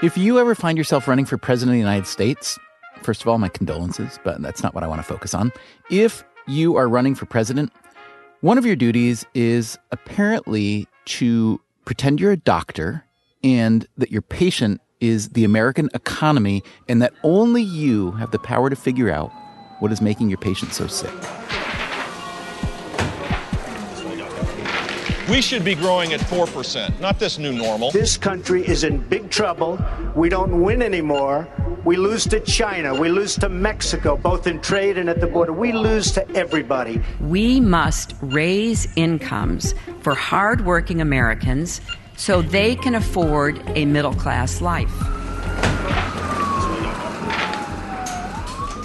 If you ever find yourself running for president of the United States, first of all, my condolences, but that's not what I want to focus on. If you are running for president, one of your duties is apparently to pretend you're a doctor and that your patient is the American economy and that only you have the power to figure out what is making your patient so sick. We should be growing at 4%, not this new normal. This country is in big trouble. We don't win anymore. We lose to China. We lose to Mexico, both in trade and at the border. We lose to everybody. We must raise incomes for hardworking Americans so they can afford a middle class life.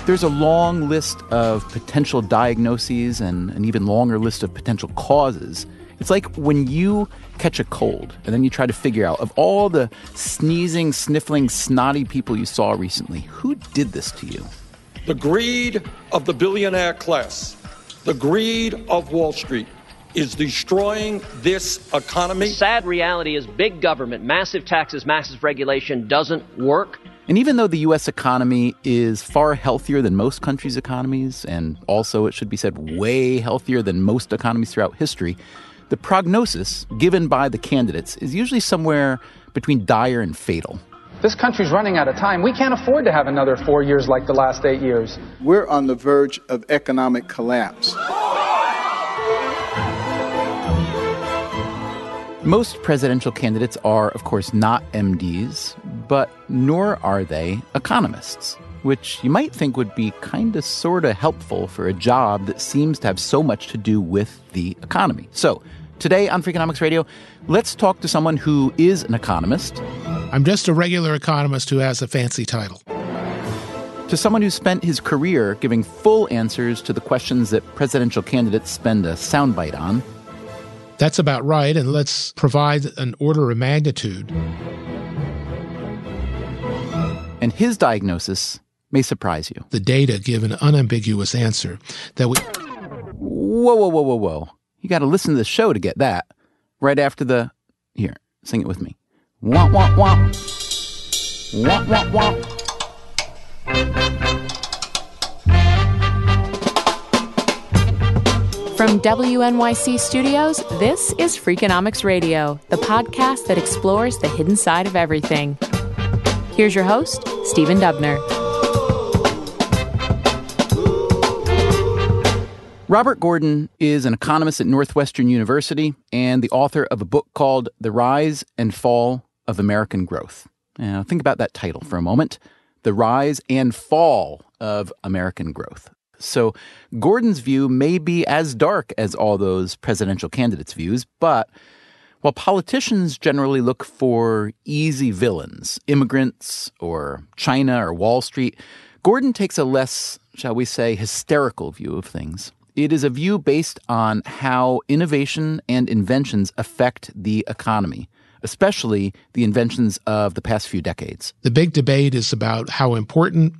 There's a long list of potential diagnoses and an even longer list of potential causes it's like when you catch a cold and then you try to figure out of all the sneezing, sniffling, snotty people you saw recently, who did this to you? The greed of the billionaire class, the greed of Wall Street is destroying this economy. The sad reality is big government, massive taxes, massive regulation doesn't work. And even though the U.S. economy is far healthier than most countries' economies, and also, it should be said, way healthier than most economies throughout history, the prognosis given by the candidates is usually somewhere between dire and fatal. This country's running out of time. We can't afford to have another four years like the last eight years. We're on the verge of economic collapse. Most presidential candidates are, of course, not MDs, but nor are they economists, which you might think would be kind of sort of helpful for a job that seems to have so much to do with the economy. So, Today on Freakonomics Radio, let's talk to someone who is an economist. I'm just a regular economist who has a fancy title. To someone who spent his career giving full answers to the questions that presidential candidates spend a soundbite on. That's about right, and let's provide an order of magnitude. And his diagnosis may surprise you. The data give an unambiguous answer that we. Whoa, whoa, whoa, whoa, whoa. You got to listen to the show to get that. Right after the. Here, sing it with me. Womp, womp, womp. Womp, womp, womp. From WNYC Studios, this is Freakonomics Radio, the podcast that explores the hidden side of everything. Here's your host, Stephen Dubner. Robert Gordon is an economist at Northwestern University and the author of a book called The Rise and Fall of American Growth. Now, think about that title for a moment The Rise and Fall of American Growth. So, Gordon's view may be as dark as all those presidential candidates' views, but while politicians generally look for easy villains, immigrants or China or Wall Street, Gordon takes a less, shall we say, hysterical view of things. It is a view based on how innovation and inventions affect the economy, especially the inventions of the past few decades. The big debate is about how important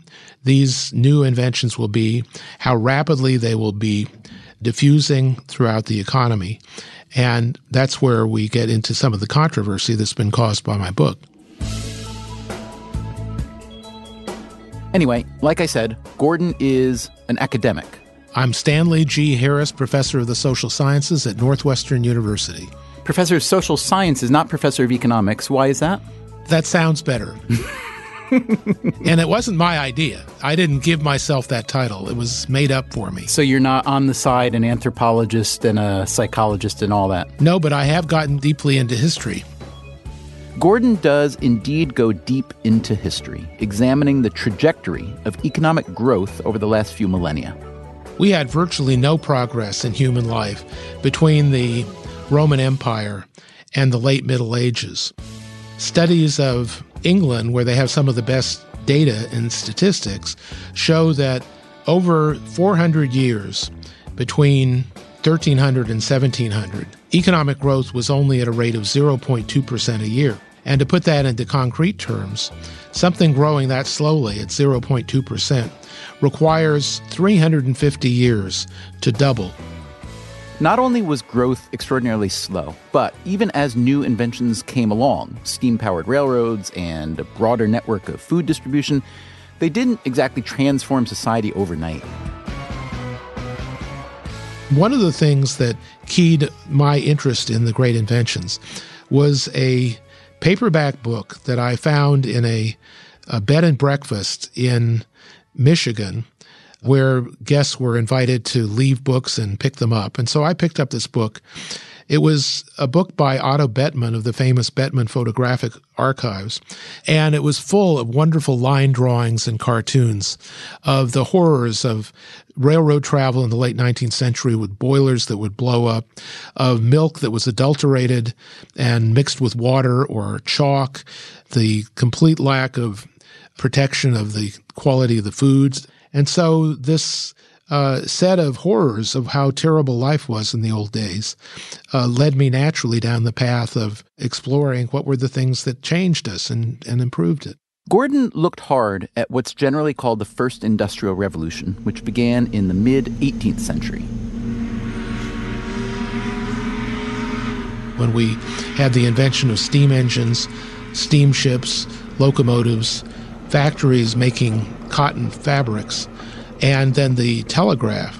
these new inventions will be, how rapidly they will be diffusing throughout the economy. And that's where we get into some of the controversy that's been caused by my book. Anyway, like I said, Gordon is an academic I'm Stanley G. Harris, professor of the social sciences at Northwestern University. Professor of social sciences, not professor of economics. Why is that? That sounds better. and it wasn't my idea. I didn't give myself that title. It was made up for me. So you're not on the side an anthropologist and a psychologist and all that? No, but I have gotten deeply into history. Gordon does indeed go deep into history, examining the trajectory of economic growth over the last few millennia we had virtually no progress in human life between the Roman Empire and the late Middle Ages. Studies of England, where they have some of the best data and statistics, show that over 400 years between 1300 and 1700, economic growth was only at a rate of 0.2% a year. And to put that into concrete terms, something growing that slowly at 0.2% requires 350 years to double. Not only was growth extraordinarily slow, but even as new inventions came along, steam powered railroads and a broader network of food distribution, they didn't exactly transform society overnight. One of the things that keyed my interest in the great inventions was a paperback book that I found in a, a bed and breakfast in Michigan where guests were invited to leave books and pick them up. And so I picked up this book. It was a book by Otto Bettmann of the famous Bettmann Photographic Archives, and it was full of wonderful line drawings and cartoons of the horrors of railroad travel in the late 19th century with boilers that would blow up, of milk that was adulterated and mixed with water or chalk, the complete lack of protection of the quality of the foods. And so this uh, set of horrors of how terrible life was in the old days uh, led me naturally down the path of exploring what were the things that changed us and, and improved it. Gordon looked hard at what's generally called the First Industrial Revolution, which began in the mid 18th century. When we had the invention of steam engines, steamships, locomotives, factories making cotton fabrics, and then the telegraph.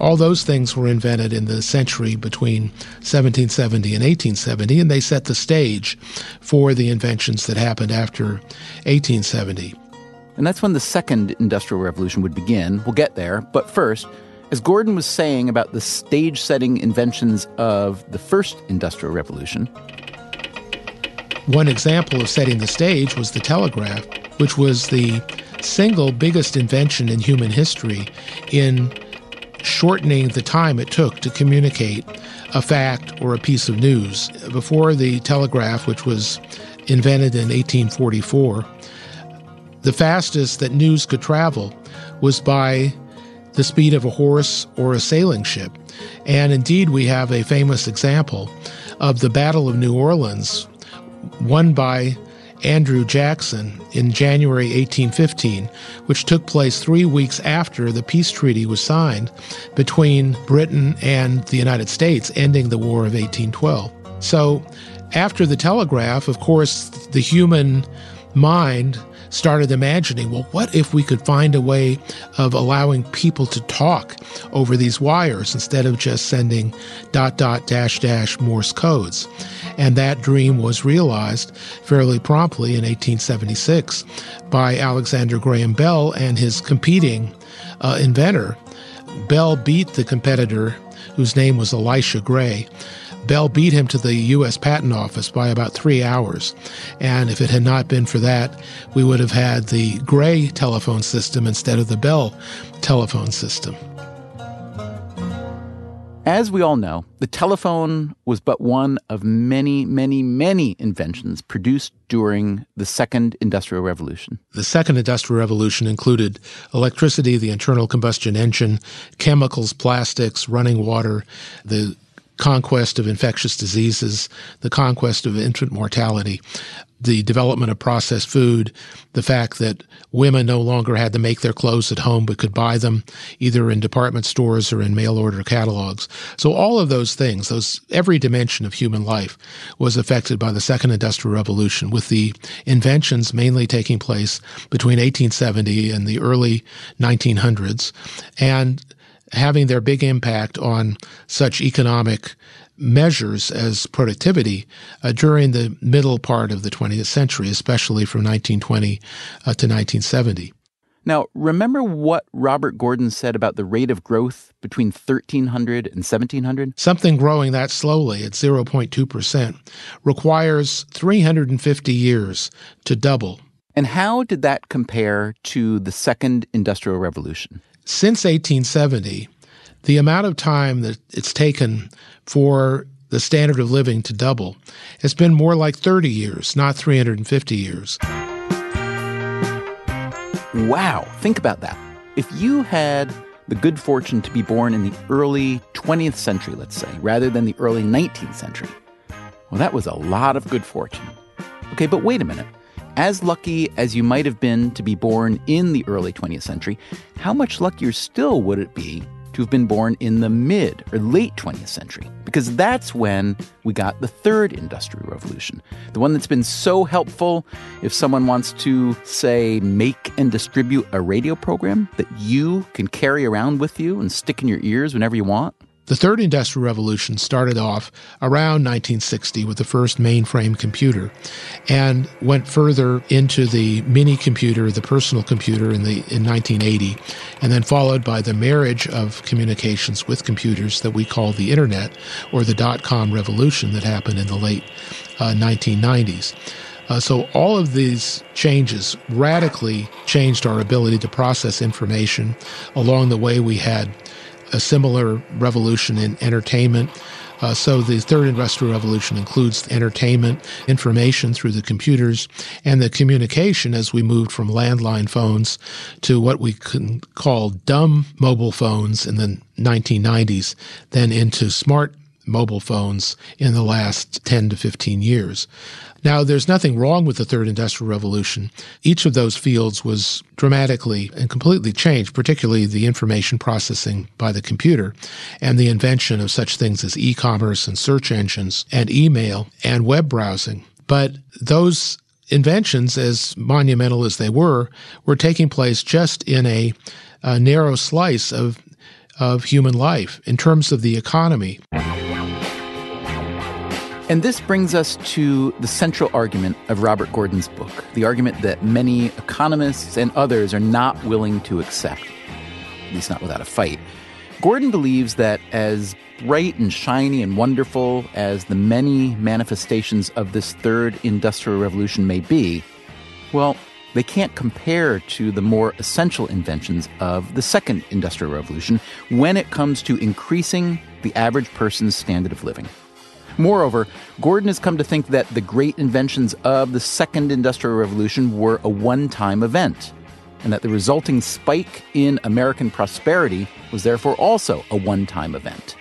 All those things were invented in the century between 1770 and 1870, and they set the stage for the inventions that happened after 1870. And that's when the second industrial revolution would begin. We'll get there. But first, as Gordon was saying about the stage setting inventions of the first industrial revolution, one example of setting the stage was the telegraph, which was the single biggest invention in human history in shortening the time it took to communicate a fact or a piece of news. Before the telegraph, which was invented in 1844, the fastest that news could travel was by the speed of a horse or a sailing ship. And indeed, we have a famous example of the Battle of New Orleans, won by Andrew Jackson in January 1815, which took place three weeks after the peace treaty was signed between Britain and the United States, ending the War of 1812. So, after the telegraph, of course, the human mind started imagining, well, what if we could find a way of allowing people to talk over these wires instead of just sending dot dot dash dash Morse codes? And that dream was realized fairly promptly in 1876 by Alexander Graham Bell and his competing uh, inventor. Bell beat the competitor, whose name was Elisha Gray. Bell beat him to the U.S. Patent Office by about three hours. And if it had not been for that, we would have had the Gray telephone system instead of the Bell telephone system. As we all know, the telephone was but one of many, many, many inventions produced during the Second Industrial Revolution. The Second Industrial Revolution included electricity, the internal combustion engine, chemicals, plastics, running water, the conquest of infectious diseases, the conquest of infant mortality, the development of processed food, the fact that women no longer had to make their clothes at home but could buy them either in department stores or in mail order catalogs. So all of those things, those every dimension of human life was affected by the second industrial revolution with the inventions mainly taking place between 1870 and the early 1900s and having their big impact on such economic measures as productivity uh, during the middle part of the 20th century, especially from 1920 uh, to 1970. Now, remember what Robert Gordon said about the rate of growth between 1300 and 1700? Something growing that slowly at 0.2% requires 350 years to double. And how did that compare to the Second Industrial Revolution? Since 1870, the amount of time that it's taken for the standard of living to double has been more like 30 years, not 350 years. Wow, think about that. If you had the good fortune to be born in the early 20th century, let's say, rather than the early 19th century, well, that was a lot of good fortune. Okay, but wait a minute. As lucky as you might have been to be born in the early 20th century, how much luckier still would it be to have been born in the mid or late 20th century, because that's when we got the third industrial revolution, the one that's been so helpful if someone wants to, say, make and distribute a radio program that you can carry around with you and stick in your ears whenever you want. The third industrial revolution started off around 1960 with the first mainframe computer and went further into the mini computer, the personal computer in the in 1980, and then followed by the marriage of communications with computers that we call the internet or the dot-com revolution that happened in the late uh, 1990s. Uh, so all of these changes radically changed our ability to process information. Along the way, we had a similar revolution in entertainment. Uh, so the third industrial revolution includes entertainment, information through the computers, and the communication as we moved from landline phones to what we can call dumb mobile phones in the 1990s, then into smart mobile phones in the last 10 to 15 years. Now, there's nothing wrong with the third industrial revolution. Each of those fields was dramatically and completely changed, particularly the information processing by the computer and the invention of such things as e commerce and search engines and email and web browsing. But those inventions, as monumental as they were, were taking place just in a, a narrow slice of, of human life in terms of the economy. And this brings us to the central argument of Robert Gordon's book, the argument that many economists and others are not willing to accept, at least not without a fight. Gordon believes that as bright and shiny and wonderful as the many manifestations of this third industrial revolution may be, well, they can't compare to the more essential inventions of the second industrial revolution when it comes to increasing the average person's standard of living. Moreover, Gordon has come to think that the great inventions of the Second Industrial Revolution were a one time event, and that the resulting spike in American prosperity was therefore also a one time event,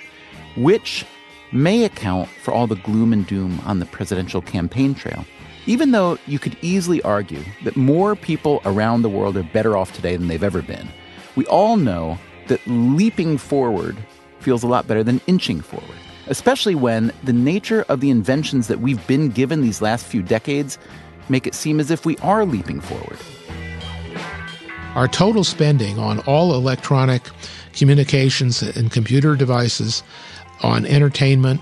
which may account for all the gloom and doom on the presidential campaign trail. Even though you could easily argue that more people around the world are better off today than they've ever been, we all know that leaping forward feels a lot better than inching forward especially when the nature of the inventions that we've been given these last few decades make it seem as if we are leaping forward. Our total spending on all electronic communications and computer devices, on entertainment,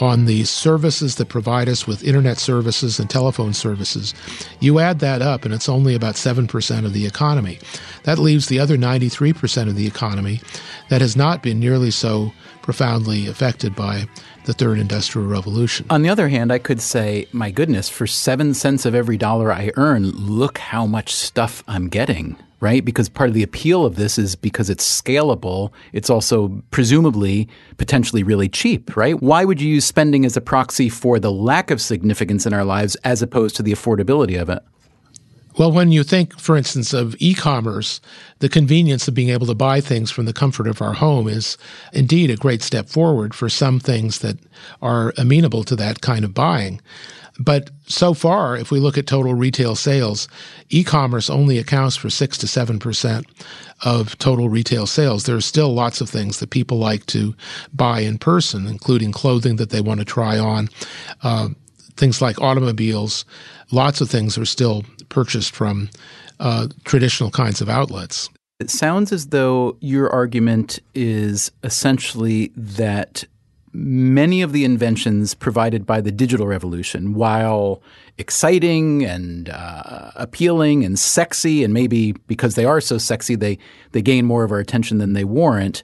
on the services that provide us with internet services and telephone services. You add that up, and it's only about 7% of the economy. That leaves the other 93% of the economy that has not been nearly so profoundly affected by the third industrial revolution. On the other hand, I could say, my goodness, for seven cents of every dollar I earn, look how much stuff I'm getting right? Because part of the appeal of this is because it's scalable. It's also presumably potentially really cheap, right? Why would you use spending as a proxy for the lack of significance in our lives as opposed to the affordability of it? Well, when you think, for instance, of e commerce, the convenience of being able to buy things from the comfort of our home is indeed a great step forward for some things that are amenable to that kind of buying. But so far, if we look at total retail sales, e-commerce only accounts for six to seven percent of total retail sales. There are still lots of things that people like to buy in person, including clothing that they want to try on, uh, things like automobiles. Lots of things are still purchased from uh, traditional kinds of outlets. It sounds as though your argument is essentially that many of the inventions provided by the digital revolution, while exciting and uh, appealing and sexy, and maybe because they are so sexy, they they gain more of our attention than they warrant.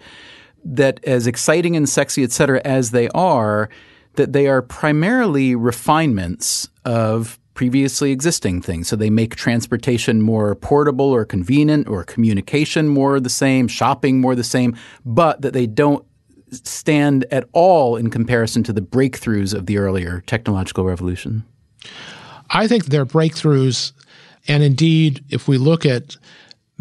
That as exciting and sexy, et cetera, as they are, that they are primarily refinements of previously existing things. So they make transportation more portable or convenient, or communication more the same, shopping more the same, but that they don't stand at all in comparison to the breakthroughs of the earlier technological revolution? I think they're breakthroughs. And indeed, if we look at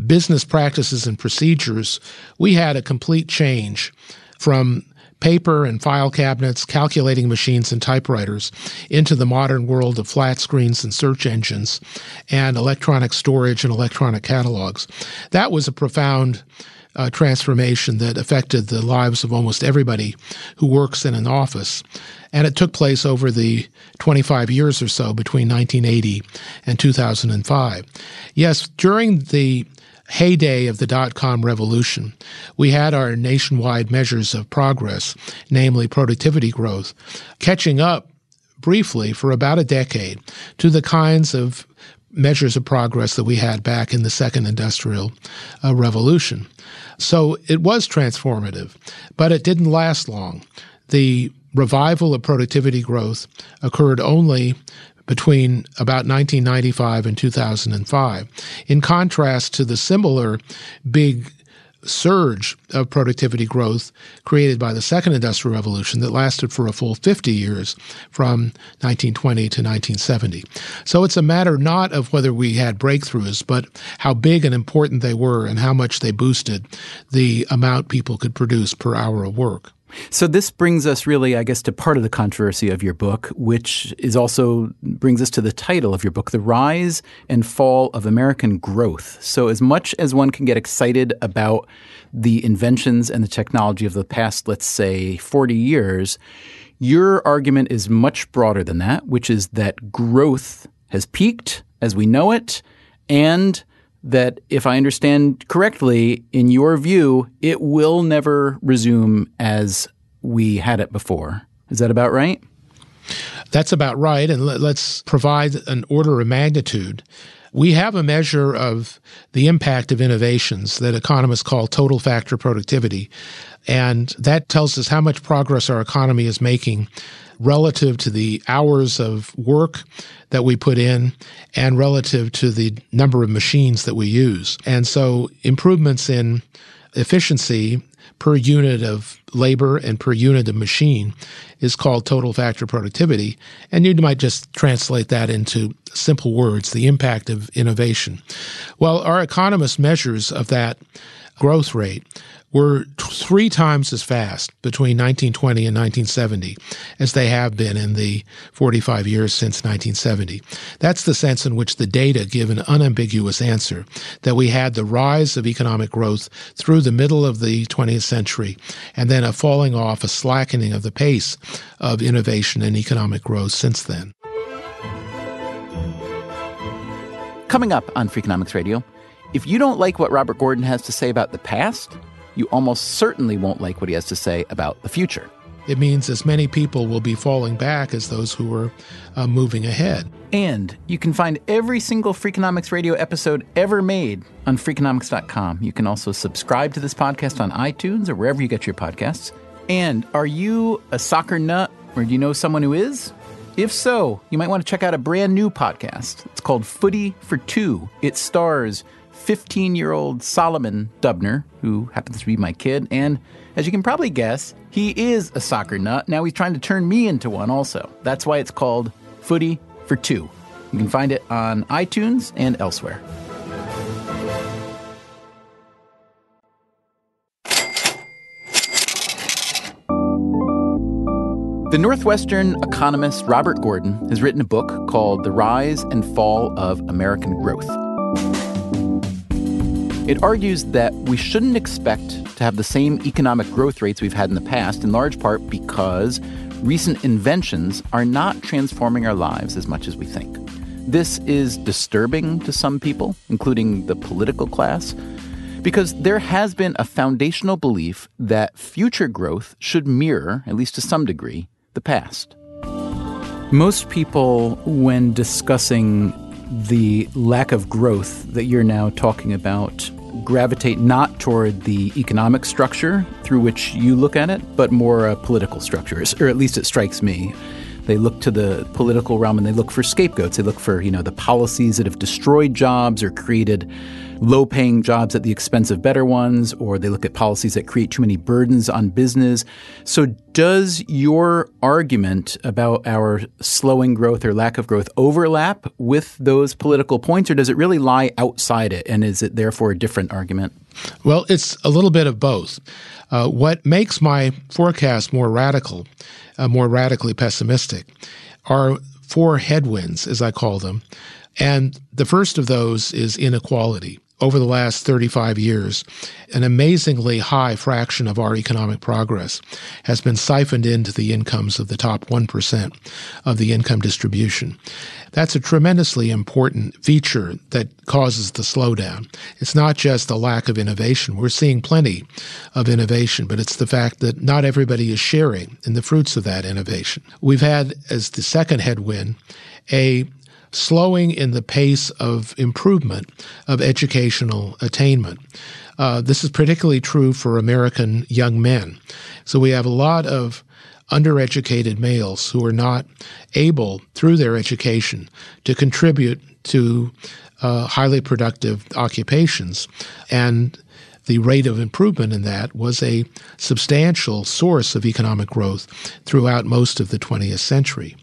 business practices and procedures, we had a complete change from paper and file cabinets, calculating machines, and typewriters into the modern world of flat screens and search engines and electronic storage and electronic catalogs. That was a profound uh, transformation that affected the lives of almost everybody who works in an office. And it took place over the 25 years or so between 1980 and 2005. Yes, during the heyday of the dot com revolution, we had our nationwide measures of progress, namely productivity growth, catching up briefly for about a decade to the kinds of measures of progress that we had back in the second industrial uh, revolution. So it was transformative, but it didn't last long. The revival of productivity growth occurred only between about 1995 and 2005, in contrast to the similar big surge of productivity growth created by the second industrial revolution that lasted for a full 50 years from 1920 to 1970. So it's a matter not of whether we had breakthroughs, but how big and important they were and how much they boosted the amount people could produce per hour of work. So this brings us really, I guess, to part of the controversy of your book, which is also brings us to the title of your book, The Rise and Fall of American Growth. So as much as one can get excited about the inventions and the technology of the past, let's say 40 years, your argument is much broader than that, which is that growth has peaked as we know it and that, if I understand correctly, in your view, it will never resume as we had it before. Is that about right? That's about right. And let's provide an order of magnitude. We have a measure of the impact of innovations that economists call total factor productivity. And that tells us how much progress our economy is making relative to the hours of work that we put in and relative to the number of machines that we use. And so improvements in efficiency per unit of labor and per unit of machine is called total factor productivity. And you might just translate that into simple words, the impact of innovation. Well, our economist measures of that growth rate were three times as fast between 1920 and 1970 as they have been in the 45 years since 1970. That's the sense in which the data give an unambiguous answer that we had the rise of economic growth through the middle of the 20th century and then a falling off, a slackening of the pace of innovation and economic growth since then. Coming up on Freakonomics Radio, if you don't like what Robert Gordon has to say about the past, you almost certainly won't like what he has to say about the future. It means as many people will be falling back as those who are uh, moving ahead. And you can find every single Freakonomics Radio episode ever made on Freakonomics.com. You can also subscribe to this podcast on iTunes or wherever you get your podcasts. And are you a soccer nut or do you know someone who is? If so, you might want to check out a brand new podcast. It's called Footy for Two. It stars 15 year old Solomon Dubner, who happens to be my kid. And as you can probably guess, he is a soccer nut. Now he's trying to turn me into one also. That's why it's called Footy for Two. You can find it on iTunes and elsewhere. The Northwestern economist Robert Gordon has written a book called The Rise and Fall of American Growth. It argues that we shouldn't expect to have the same economic growth rates we've had in the past, in large part because recent inventions are not transforming our lives as much as we think. This is disturbing to some people, including the political class, because there has been a foundational belief that future growth should mirror, at least to some degree, the past. Most people, when discussing the lack of growth that you're now talking about gravitate not toward the economic structure through which you look at it, but more a political structure, or at least it strikes me. They look to the political realm and they look for scapegoats. They look for, you know, the policies that have destroyed jobs or created low paying jobs at the expense of better ones, or they look at policies that create too many burdens on business. So, does your argument about our slowing growth or lack of growth overlap with those political points, or does it really lie outside it? And is it therefore a different argument? Well, it's a little bit of both. Uh, what makes my forecast more radical, uh, more radically pessimistic, are four headwinds, as I call them. And the first of those is inequality. Over the last 35 years, an amazingly high fraction of our economic progress has been siphoned into the incomes of the top 1% of the income distribution. That's a tremendously important feature that causes the slowdown. It's not just the lack of innovation. We're seeing plenty of innovation, but it's the fact that not everybody is sharing in the fruits of that innovation. We've had, as the second headwind, a slowing in the pace of improvement of educational attainment. Uh, this is particularly true for American young men. So we have a lot of undereducated males who are not able, through their education, to contribute to uh, highly productive occupations. And the rate of improvement in that was a substantial source of economic growth throughout most of the 20th century.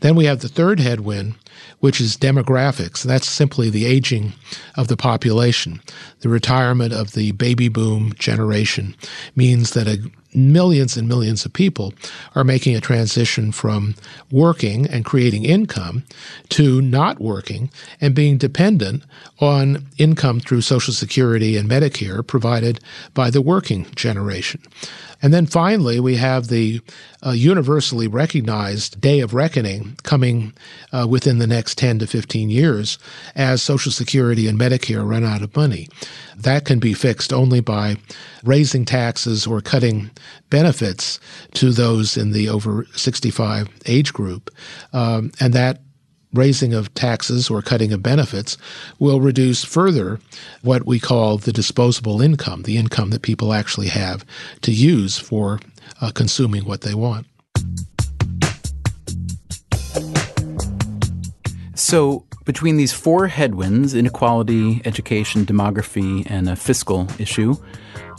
Then we have the third headwind, which is demographics. That's simply the aging of the population. The retirement of the baby boom generation means that a millions and millions of people are making a transition from working and creating income to not working and being dependent on income through Social Security and Medicare provided by the working generation. And then finally, we have the uh, universally recognized day of reckoning coming uh, within the next 10 to 15 years as Social Security and Medicare run out of money. That can be fixed only by raising taxes or cutting benefits to those in the over 65 age group. Um, and that raising of taxes or cutting of benefits will reduce further what we call the disposable income, the income that people actually have to use for uh, consuming what they want. So, between these four headwinds inequality, education, demography, and a fiscal issue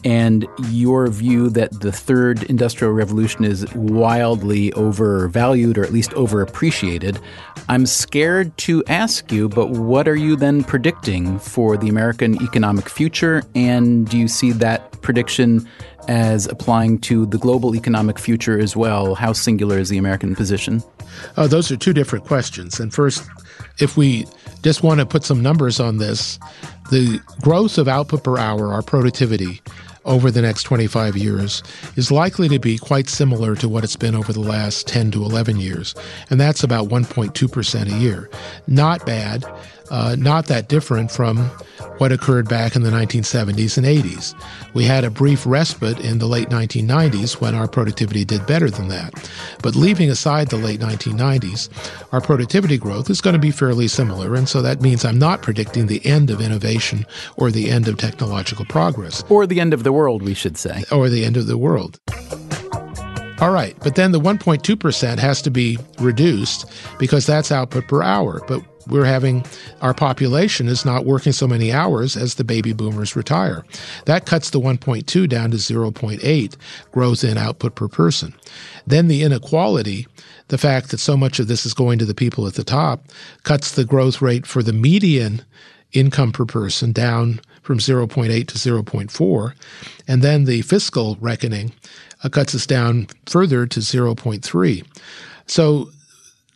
and your view that the third industrial revolution is wildly overvalued or at least overappreciated, I'm scared to ask you, but what are you then predicting for the American economic future? And do you see that prediction as applying to the global economic future as well? How singular is the American position? Uh, those are two different questions. And first, if we just want to put some numbers on this, the growth of output per hour, our productivity, over the next 25 years is likely to be quite similar to what it's been over the last 10 to 11 years. And that's about 1.2% a year. Not bad uh, not that different from what occurred back in the 1970s and 80s. We had a brief respite in the late 1990s when our productivity did better than that. But leaving aside the late 1990s, our productivity growth is going to be fairly similar. And so that means I'm not predicting the end of innovation or the end of technological progress. Or the end of the world, we should say. Or the end of the world. All right, but then the 1.2% has to be reduced because that's output per hour. But we're having our population is not working so many hours as the baby boomers retire. That cuts the 1.2 down to 0.8 growth in output per person. Then the inequality, the fact that so much of this is going to the people at the top, cuts the growth rate for the median income per person down from 0.8 to 0.4. And then the fiscal reckoning uh, cuts us down further to 0.3. So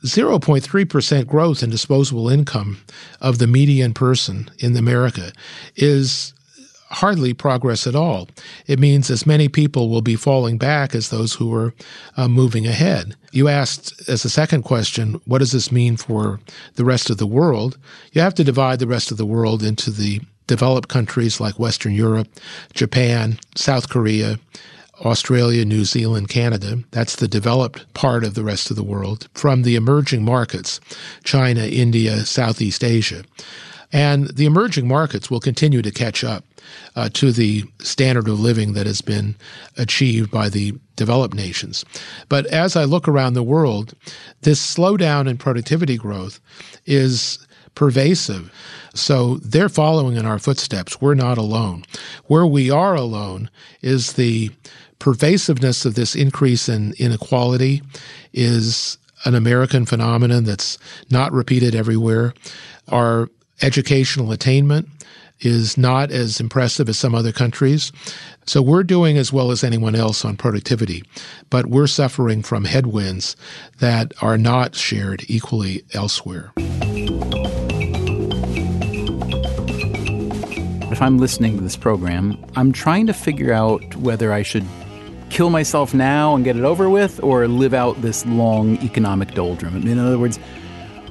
0.3% growth in disposable income of the median person in America is hardly progress at all. It means as many people will be falling back as those who are uh, moving ahead. You asked as a second question, what does this mean for the rest of the world? You have to divide the rest of the world into the developed countries like Western Europe, Japan, South Korea, Australia, New Zealand, Canada. That's the developed part of the rest of the world. From the emerging markets, China, India, Southeast Asia. And the emerging markets will continue to catch up uh, to the standard of living that has been achieved by the developed nations. But as I look around the world, this slowdown in productivity growth is pervasive. So they're following in our footsteps. We're not alone. Where we are alone is the pervasiveness of this increase in inequality is an American phenomenon that's not repeated everywhere. Our educational attainment is not as impressive as some other countries. So we're doing as well as anyone else on productivity, but we're suffering from headwinds that are not shared equally elsewhere. if I'm listening to this program, I'm trying to figure out whether I should kill myself now and get it over with or live out this long economic doldrum. In other words,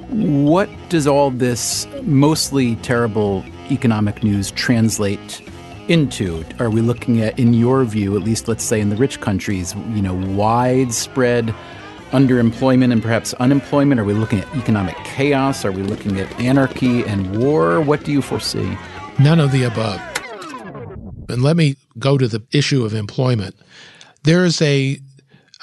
what does all this mostly terrible economic news translate into? Are we looking at, in your view, at least let's say in the rich countries, you know, widespread underemployment and perhaps unemployment? Are we looking at economic chaos? Are we looking at anarchy and war? What do you foresee? None of the above. And let me go to the issue of employment. There is a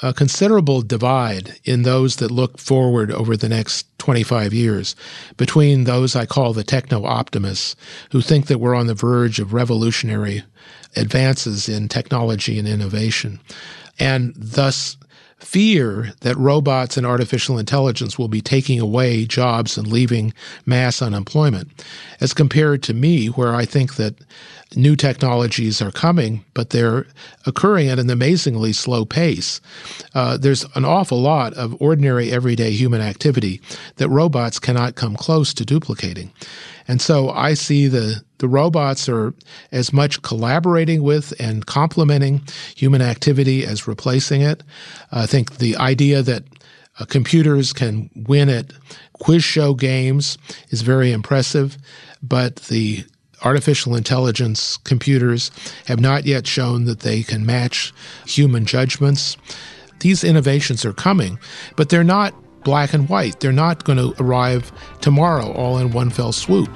a considerable divide in those that look forward over the next 25 years between those I call the techno optimists who think that we're on the verge of revolutionary advances in technology and innovation and thus fear that robots and artificial intelligence will be taking away jobs and leaving mass unemployment, as compared to me, where I think that new technologies are coming, but they're occurring at an amazingly slow pace. Uh, there's an awful lot of ordinary, everyday human activity that robots cannot come close to duplicating. And so I see the, the robots are as much collaborating with and complementing human activity as replacing it. I think the idea that uh, computers can win at quiz show games is very impressive, but the artificial intelligence computers have not yet shown that they can match human judgments. These innovations are coming, but they're not black and white. They're not going to arrive tomorrow all in one fell swoop.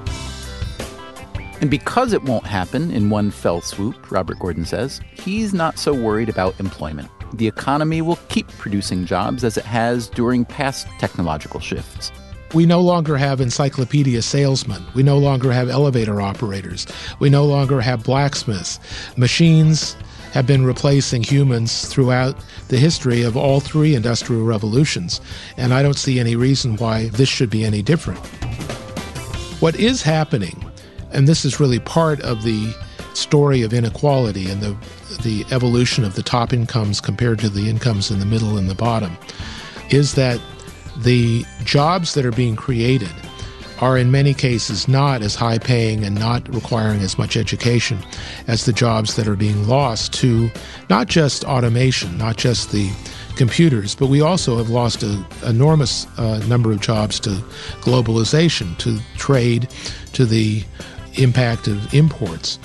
And because it won't happen in one fell swoop, Robert Gordon says, he's not so worried about employment. The economy will keep producing jobs as it has during past technological shifts. We no longer have encyclopedia salesmen. We no longer have elevator operators. We no longer have blacksmiths. Machines have been replacing humans throughout the history of all three industrial revolutions, and I don't see any reason why this should be any different. What is happening, and this is really part of the story of inequality and the the evolution of the top incomes compared to the incomes in the middle and the bottom, is that the jobs that are being created are in many cases not as high paying and not requiring as much education as the jobs that are being lost to not just automation, not just the computers, but we also have lost an enormous uh, number of jobs to globalization, to trade, to the impact of imports.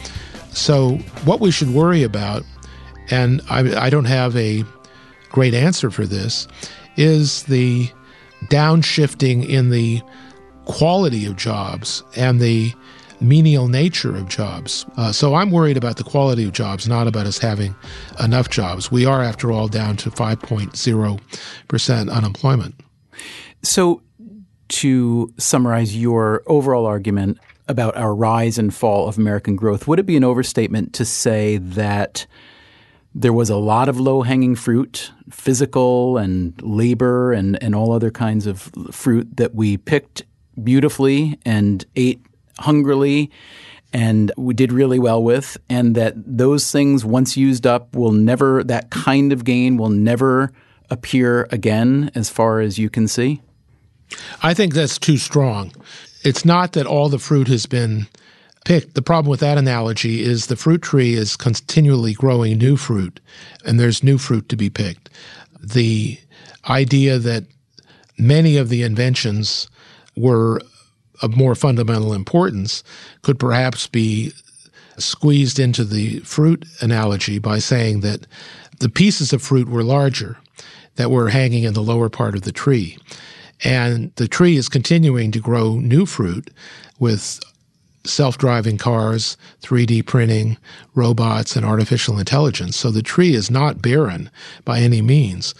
So, what we should worry about, and I, I don't have a great answer for this, is the downshifting in the quality of jobs and the menial nature of jobs. Uh, so I'm worried about the quality of jobs, not about us having enough jobs. We are, after all, down to 5.0% unemployment. So, to summarize your overall argument about our rise and fall of American growth, would it be an overstatement to say that there was a lot of low hanging fruit, physical and labor and, and all other kinds of fruit that we picked beautifully and ate hungrily and we did really well with, and that those things, once used up, will never, that kind of gain will never appear again as far as you can see? I think that's too strong. It's not that all the fruit has been picked. The problem with that analogy is the fruit tree is continually growing new fruit, and there's new fruit to be picked. The idea that many of the inventions were of more fundamental importance could perhaps be squeezed into the fruit analogy by saying that the pieces of fruit were larger that were hanging in the lower part of the tree. And the tree is continuing to grow new fruit with self driving cars, 3D printing, robots, and artificial intelligence. So the tree is not barren by any means,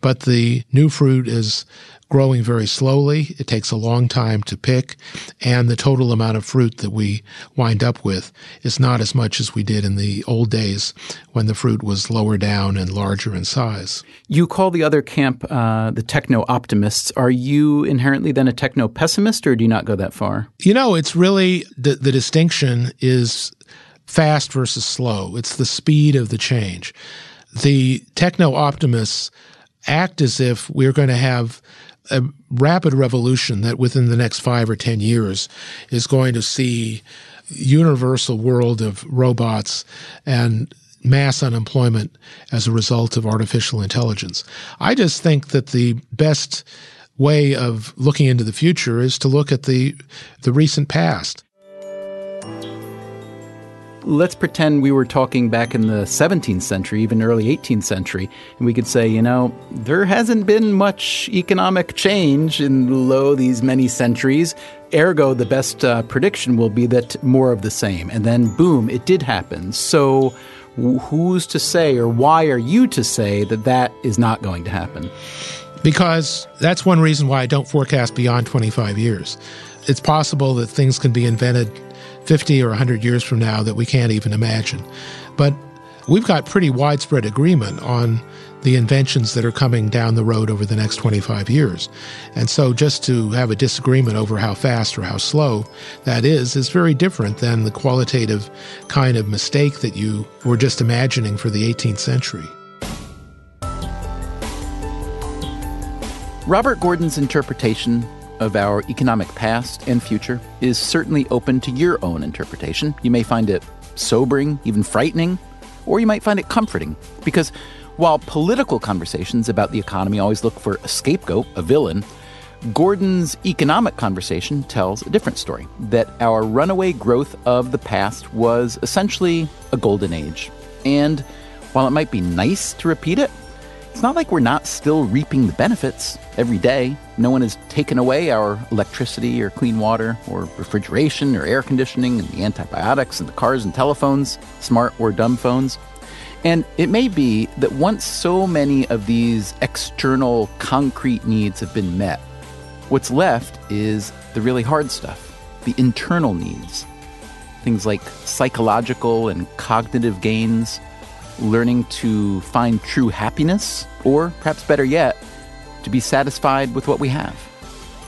but the new fruit is growing very slowly. It takes a long time to pick, and the total amount of fruit that we wind up with is not as much as we did in the old days when the fruit was lower down and larger in size. You call the other camp uh, the techno optimists. Are you inherently then a techno pessimist, or do you not go that far? You know, it's really the, the distinction is fast versus slow, it's the speed of the change. The techno optimists act as if we're going to have a rapid revolution that within the next five or 10 years is going to see universal world of robots and mass unemployment as a result of artificial intelligence. I just think that the best way of looking into the future is to look at the the recent past. Let's pretend we were talking back in the 17th century, even early 18th century, and we could say, you know, there hasn't been much economic change in lo these many centuries. Ergo, the best uh, prediction will be that more of the same. And then, boom, it did happen. So, who's to say, or why are you to say that that is not going to happen? Because that's one reason why I don't forecast beyond 25 years. It's possible that things can be invented 50 or 100 years from now that we can't even imagine. But we've got pretty widespread agreement on the inventions that are coming down the road over the next 25 years. And so just to have a disagreement over how fast or how slow that is, is very different than the qualitative kind of mistake that you were just imagining for the 18th century. Robert Gordon's interpretation of our economic past and future is certainly open to your own interpretation. You may find it sobering, even frightening, or you might find it comforting because while political conversations about the economy always look for a scapegoat, a villain, Gordon's economic conversation tells a different story that our runaway growth of the past was essentially a golden age. And while it might be nice to repeat it, it's not like we're not still reaping the benefits every day. No one has taken away our electricity or clean water or refrigeration or air conditioning and the antibiotics and the cars and telephones, smart or dumb phones. And it may be that once so many of these external concrete needs have been met, what's left is the really hard stuff, the internal needs. Things like psychological and cognitive gains, learning to find true happiness, or perhaps better yet, to be satisfied with what we have.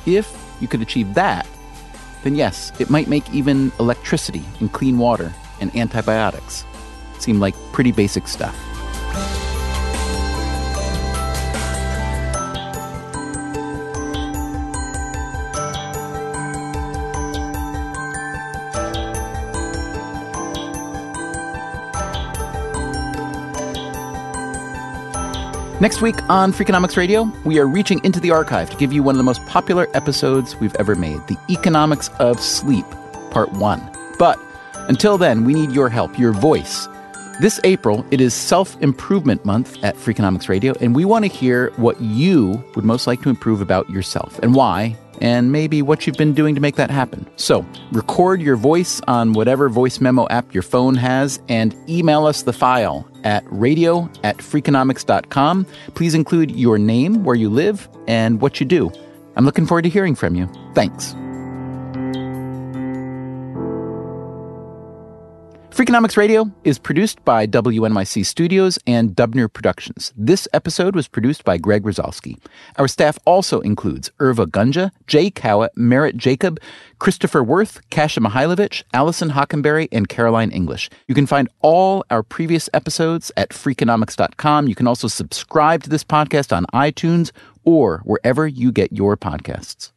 If you could achieve that, then yes, it might make even electricity and clean water and antibiotics seem like pretty basic stuff. Next week on Freakonomics Radio, we are reaching into the archive to give you one of the most popular episodes we've ever made The Economics of Sleep, Part 1. But until then, we need your help, your voice this April, it is Self Improvement Month at Freakonomics Radio, and we want to hear what you would most like to improve about yourself and why, and maybe what you've been doing to make that happen. So, record your voice on whatever voice memo app your phone has and email us the file at radio at freakonomics.com. Please include your name, where you live, and what you do. I'm looking forward to hearing from you. Thanks. Freakonomics Radio is produced by WNYC Studios and Dubner Productions. This episode was produced by Greg Rosalsky. Our staff also includes Arwa Gunja, Jay Cowit, Merritt Jacob, Christopher Werth, Kasia Mihailovic, Alison Hockenberry, and Caroline English. You can find all our previous episodes at Freakonomics.com. You can also subscribe to this podcast on iTunes or wherever you get your podcasts.